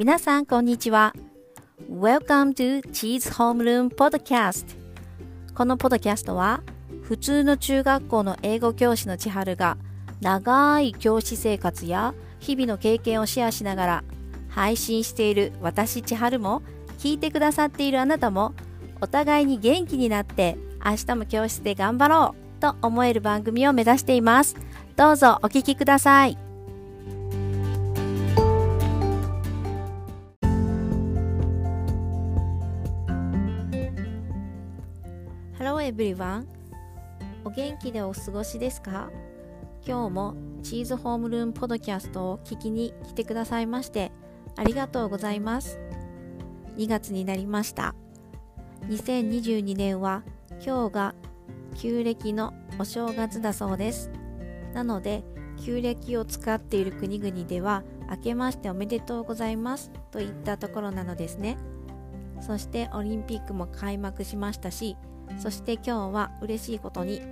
皆さんこんにちは。Welcome to Cheese Homeroom Podcast このポッドキャストは普通の中学校の英語教師の千春が長い教師生活や日々の経験をシェアしながら配信している私千春も聞いてくださっているあなたもお互いに元気になって明日も教室で頑張ろうと思える番組を目指しています。どうぞお聞きください。Everyone. お元気でお過ごしですか？今日もチーズホームルームポドキャストを聞きに来てくださいましてありがとうございます。2月になりました。2022年は今日が旧暦のお正月だそうです。なので旧暦を使っている国々では明けましておめでとうございます。といったところなのですね。そしてオリンピックも開幕しましたしそして今日は嬉しいことに、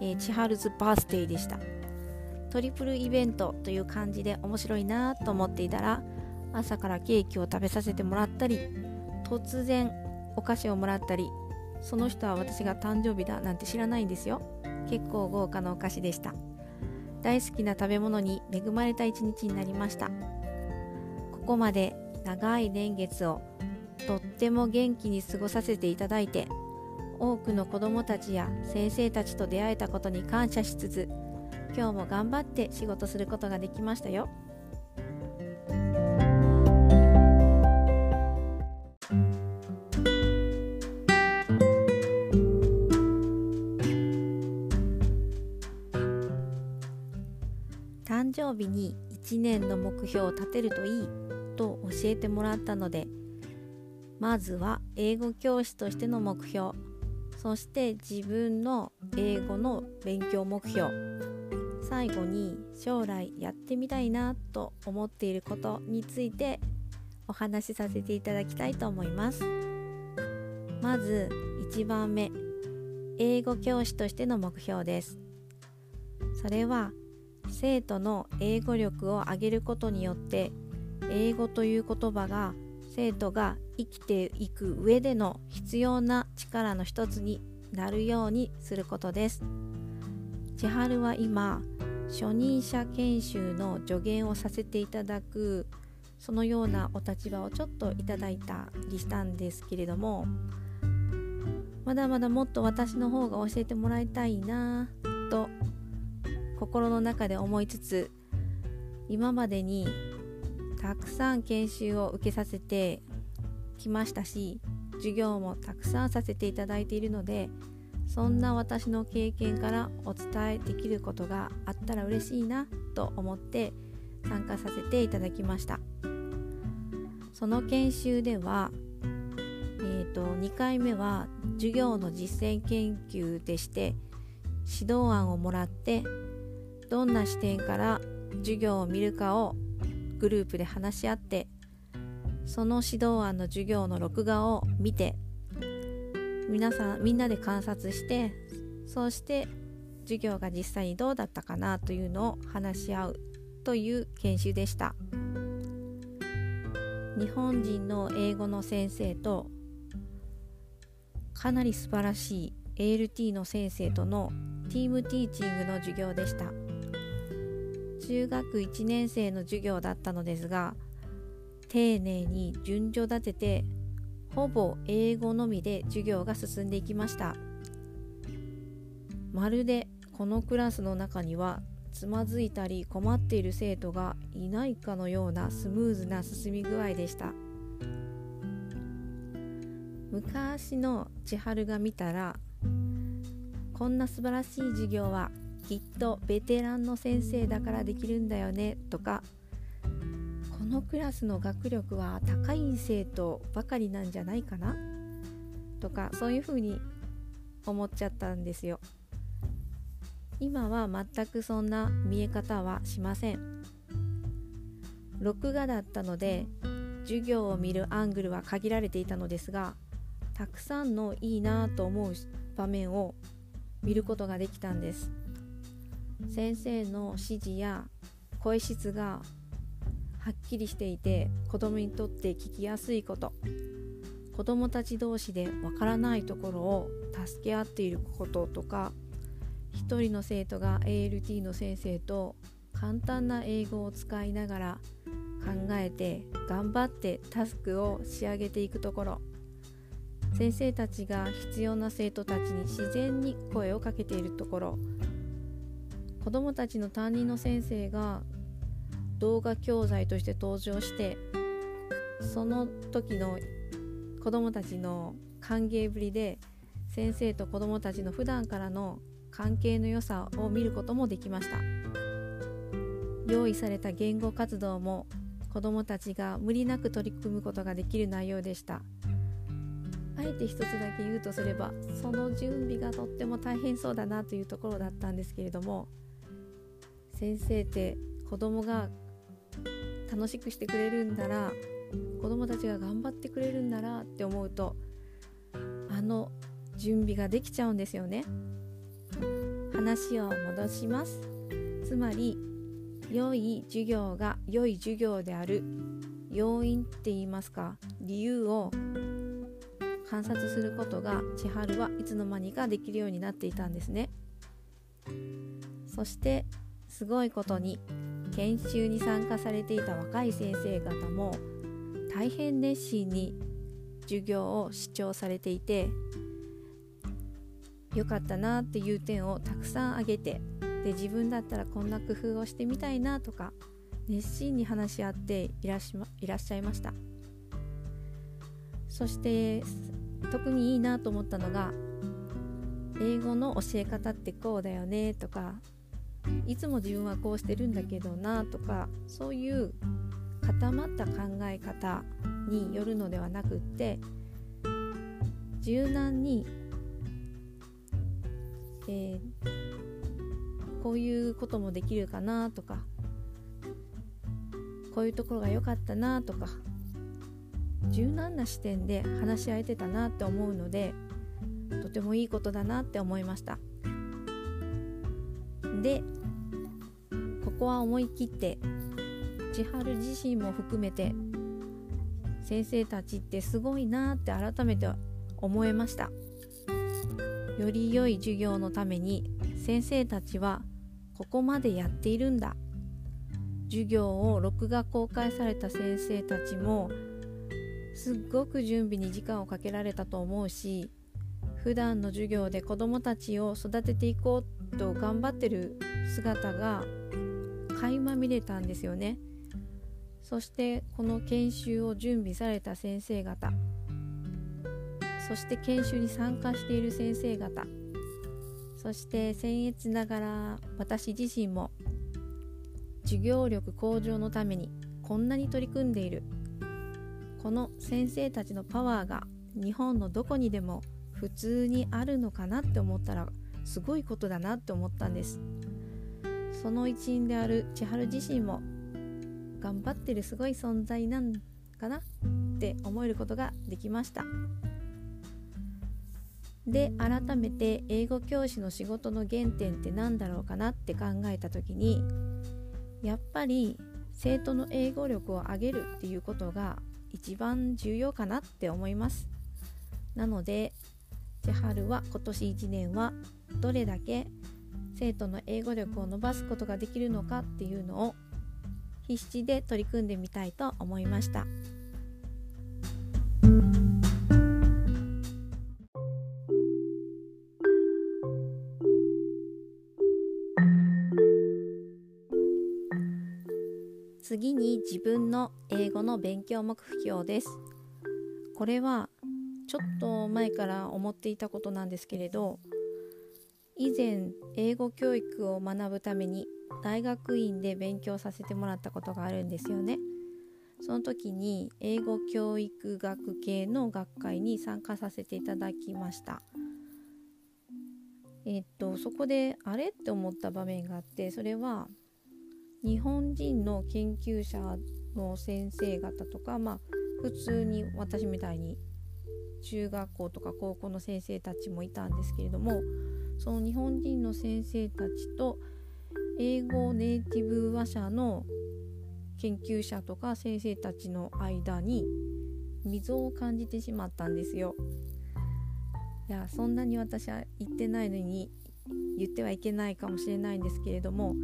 えー、チハルズバースデーでした。トリプルイベントという感じで面白いなと思っていたら朝からケーキを食べさせてもらったり突然お菓子をもらったりその人は私が誕生日だなんて知らないんですよ。結構豪華なお菓子でした。大好きな食べ物に恵まれた一日になりました。ここまで長い年月をとっても元気に過ごさせていただいて多くの子どもたちや先生たちと出会えたことに感謝しつつ今日も頑張って仕事することができましたよ。誕生日に1年の目標を立てるといいと教えてもらったのでまずは英語教師としての目標。そして自分の英語の勉強目標。最後に将来やってみたいなと思っていることについてお話しさせていただきたいと思います。まず1番目英語教師としての目標です。それは生徒の英語力を上げることによって英語という言葉が生徒が生きていく上での必要な力の一つになるようにすることです。千春は今初任者研修の助言をさせていただくそのようなお立場をちょっといただいたりしたんですけれどもまだまだもっと私の方が教えてもらいたいなと心の中で思いつつ今までにたくさん研修を受けさせてきましたし授業もたくさんさせていただいているのでそんな私の経験からお伝えできることがあったら嬉しいなと思って参加させていただきました。その研修では、えーと、と2回目は授業の実践研究でして指導案をもらってどんな視点から授業を見るかをグループで話し合ってその指導案の授業の録画を見て皆さんみんなで観察してそうして授業が実際にどうだったかなというのを話し合うという研修でした。日本人の英語の先生とかなり素晴らしい ALT の先生とのティームティーチングの授業でした。中学1年生の授業だったのですが丁寧に順序立ててほぼ英語のみで授業が進んでいきました。まるでこのクラスの中にはつまずいたり困っている生徒がいないかのようなスムーズな進み具合でした。昔の千春が見たらこんな素晴らしい授業はきっとベテランの先生だからできるんだよねとかこのクラスの学力は高い生徒ばかりなんじゃないかなとかそういうふうに思っちゃったんですよ。今は全くそんな見え方はしません。録画だったので授業を見るアングルは限られていたのですがたくさんのいいなと思う場面を見ることができたんです。先生の指示や声質がはっきりしていて子供にとって聞きやすいこと。子供たち同士でわからないところを助け合っていることとか一人の生徒が ALT の先生と簡単な英語を使いながら考えて頑張ってタスクを仕上げていくところ。先生たちが必要な生徒たちに自然に声をかけているところ。子どもたちの担任の先生が動画教材として登場してその時の子どもたちの歓迎ぶりで先生と子どもたちの普段からの関係の良さを見ることもできました。用意された言語活動も子どもたちが無理なく取り組むことができる内容でした。あえて一つだけ言うとすればその準備がとっても大変そうだなというところだったんですけれども先生って子供が楽しくしてくれるんだら子供たちが頑張ってくれるんだらって思うとあの準備ができちゃうんですよね。話を戻します。つまり良い授業が良い授業である要因って言いますか理由を観察することが千春はいつの間にかできるようになっていたんですね。そしてすごいことに研修に参加されていた若い先生方も大変熱心に授業を視聴されていて良かったなっていう点をたくさん挙げてで自分だったらこんな工夫をしてみたいなとか熱心に話し合っていらっしゃいました。そして特にいいなと思ったのが英語の教え方ってこうだよねとかいつも自分はこうしてるんだけどなとかそういう固まった考え方によるのではなくって柔軟に、えー、こういうこともできるかなとかこういうところが良かったなとか柔軟な視点で話し合えてたなって思うのでとてもいいことだなって思いました。でここは思い切って千春自身も含めて先生たちってすごいなって改めて思えました。より良い授業のために先生たちはここまでやっているんだ。授業を録画公開された先生たちもすっごく準備に時間をかけられたと思うし普段の授業で子どもたちを育てていこうと頑張ってる姿が垣間見れたんですよね。そしてこの研修を準備された先生方。そして研修に参加している先生方。そして僭越ながら私自身も授業力向上のためにこんなに取り組んでいる。この先生たちのパワーが日本のどこにでも普通にあるのかなって思ったらすごいことだなって思ったんです。その一員である千春自身も頑張ってるすごい存在なんかなって思えることができました。で改めて英語教師の仕事の原点って何だろうかなって考えた時にやっぱり生徒の英語力を上げるっていうことが一番重要かなって思います。なので千春は今年1年はどれだけ生徒の英語力を伸ばすことができるのかっていうのを必死で取り組んでみたいと思いました。次に自分の英語の勉強目標です。これはちょっと前から思っていたことなんですけれど以前英語教育を学ぶために大学院で勉強させてもらったことがあるんですよね。その時に英語教育学系の学会に参加させていただきました。えっとそこであれって思った場面があってそれは日本人の研究者の先生方とか、まあ、普通に私みたいに中学校とか高校の先生たちもいたんですけれどもその日本人の先生たちと英語ネイティブ話者の研究者とか先生たちの間に溝を感じてしまったんですよ。いやそんなに私は言ってないのに言ってはいけないかもしれないんですけれども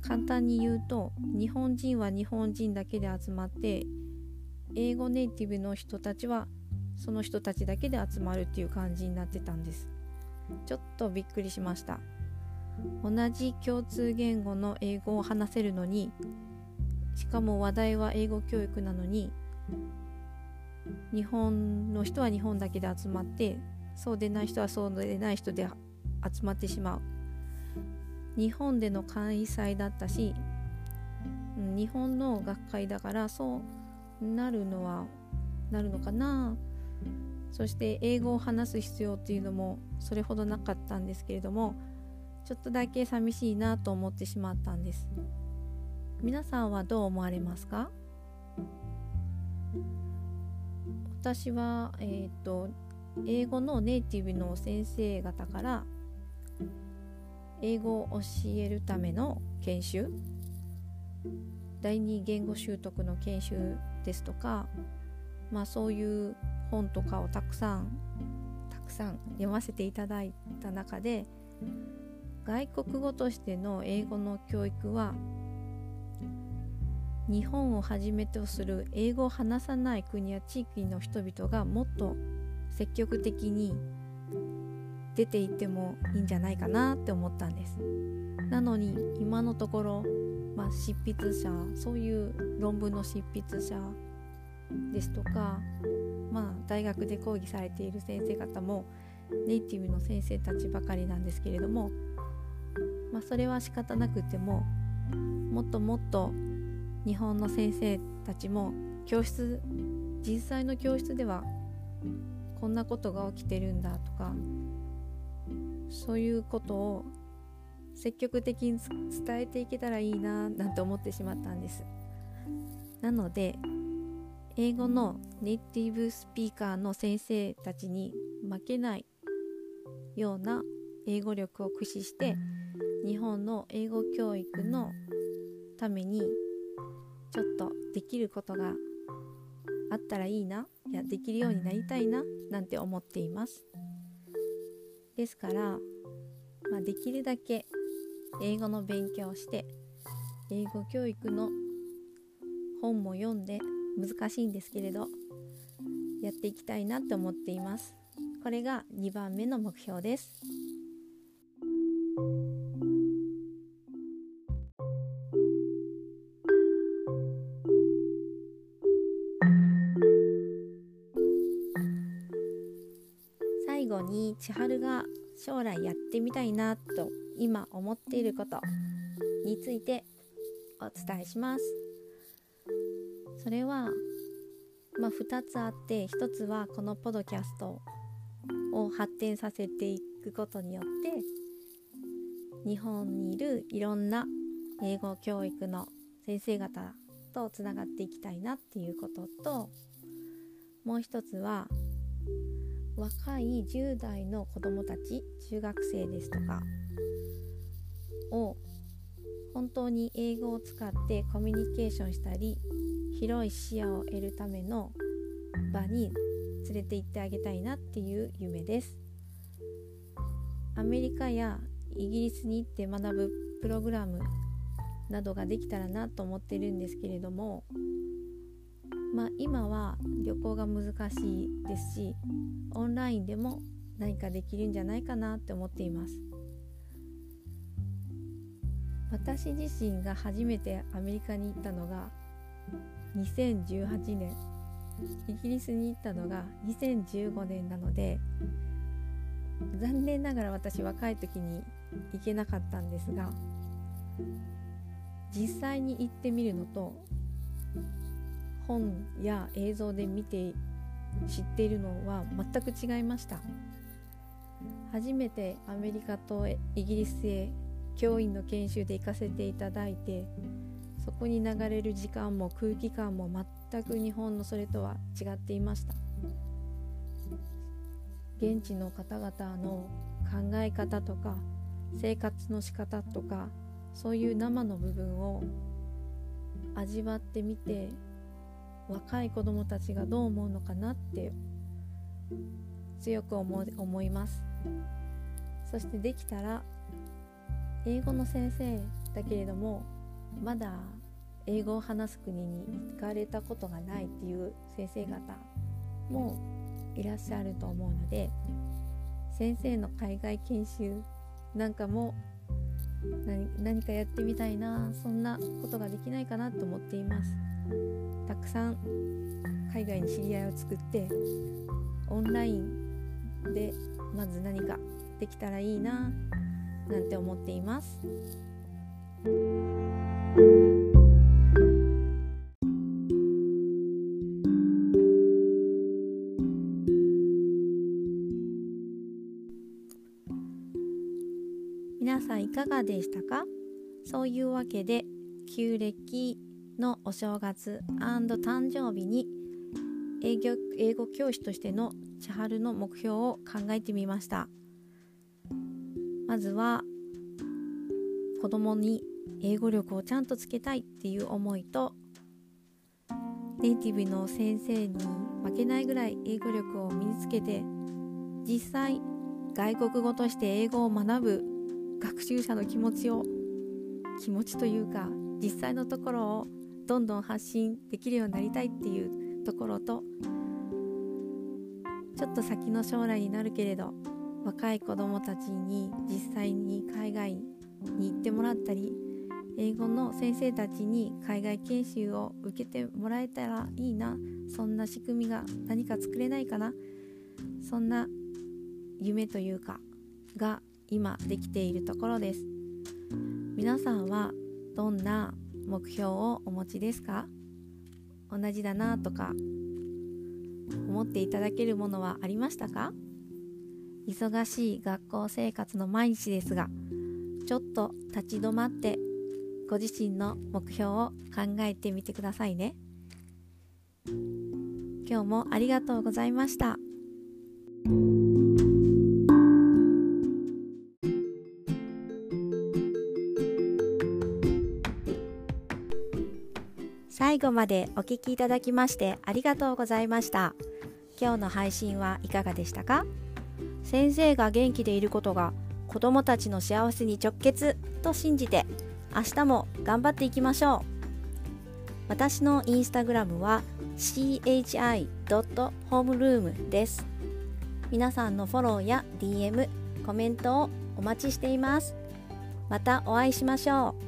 簡単に言うと日本人は日本人だけで集まって英語ネイティブの人たちはその人たちだけで集まるっていう感じになってたんです。ちょっとびっくりしました。同じ共通言語の英語を話せるのにしかも話題は英語教育なのに日本の人は日本だけで集まってそうでない人はそうでない人で集まってしまう。日本での開催だったし日本の学会だからそうなるのはなるのかなそして英語を話す必要っていうのもそれほどなかったんですけれどもちょっとだけ寂しいなと思ってしまったんです。皆さんはどう思われますか？私は、えーと、英語のネイティブの先生方から英語を教えるための研修第二言語習得の研修ですとかまあそういう本とかをたくさんたくさん読ませていただいた中で外国語としての英語の教育は日本をはじめとする英語を話さない国や地域の人々がもっと積極的に出ていってもいいんじゃないかなって思ったんです。なのに今のところ、まあ、執筆者そういう論文の執筆者ですとか、まあ、大学で講義されている先生方もネイティブの先生たちばかりなんですけれども、まあ、それは仕方なくてももっともっと日本の先生たちも教室実際の教室ではこんなことが起きてるんだとかそういうことを積極的に伝えていけたらいいななんて思ってしまったんです。なので英語のネイティブスピーカーの先生たちに負けないような英語力を駆使して日本の英語教育のためにちょっとできることがあったらいいないやできるようになりたいななんて思っています。ですから、まあ、できるだけ英語の勉強をして英語教育の本も読んで難しいんですけれどやっていきたいなって思っています。これが2番目の目標です。最後に千春が将来やってみたいなと今思っていることについてお伝えします。それはまあ、2つあって1つはこのポドキャストを発展させていくことによって日本にいるいろんな英語教育の先生方とつながっていきたいなっていうことともう一つは若い10代の子どもたち中学生ですとかを本当に英語を使ってコミュニケーションしたり広い視野を得るための場に連れて行ってあげたいなっていう夢です。アメリカやイギリスに行って学ぶプログラムなどができたらなと思ってるんですけれどもまあ、今は旅行が難しいですしオンラインでも何かできるんじゃないかなって思っています。私自身が初めてアメリカに行ったのが2018年イギリスに行ったのが2015年なので残念ながら私若い時に行けなかったんですが実際に行ってみるのと本や映像で見て知っているのは全く違いました。初めてアメリカとイギリスへ教員の研修で行かせていただいてそこに流れる時間も空気感も全く日本のそれとは違っていました。現地の方々の考え方とか生活の仕方とかそういう生の部分を味わってみて若い子どもたちがどう思うのかなって強く思思います。そしてできたら英語の先生だけれどもまだ英語を話す国に行かれたことがないっていう先生方もいらっしゃると思うので先生の海外研修なんかも何かやってみたいなそんなことができないかなと思っていますたくさん海外に知り合いを作ってオンラインでまず何かできたらいいななんて思っています。皆さんいかがでしたか？そういうわけで旧暦のお正月誕生日に英語英語教師としての千春の目標を考えてみました。まずは子供に英語力をちゃんとつけたいっていう思いとネイティブの先生に負けないぐらい英語力を身につけて実際外国語として英語を学ぶ学習者の気持ちを気持ちというか実際のところをどんどん発信できるようになりたいっていうところとちょっと先の将来になるけれど若い子どもたちに実際に海外に行ってもらったり英語の先生たちに海外研修を受けてもらえたらいいな。そんな仕組みが何か作れないかな。そんな夢というかが今できているところです。皆さんはどんな目標をお持ちですか？同じだなとか思っていただけるものはありましたか？忙しい学校生活の毎日ですがちょっと立ち止まってご自身の目標を考えてみてくださいね。今日もありがとうございました。最後までお聴きいただきましてありがとうございました。今日の配信はいかがでしたか？先生が元気でいることが子どもたちの幸せに直結と信じて明日も頑張っていきましょう。私のインスタグラムは chi.homeroom です。皆さんのフォローや DM コメントをお待ちしています。またお会いしましょう。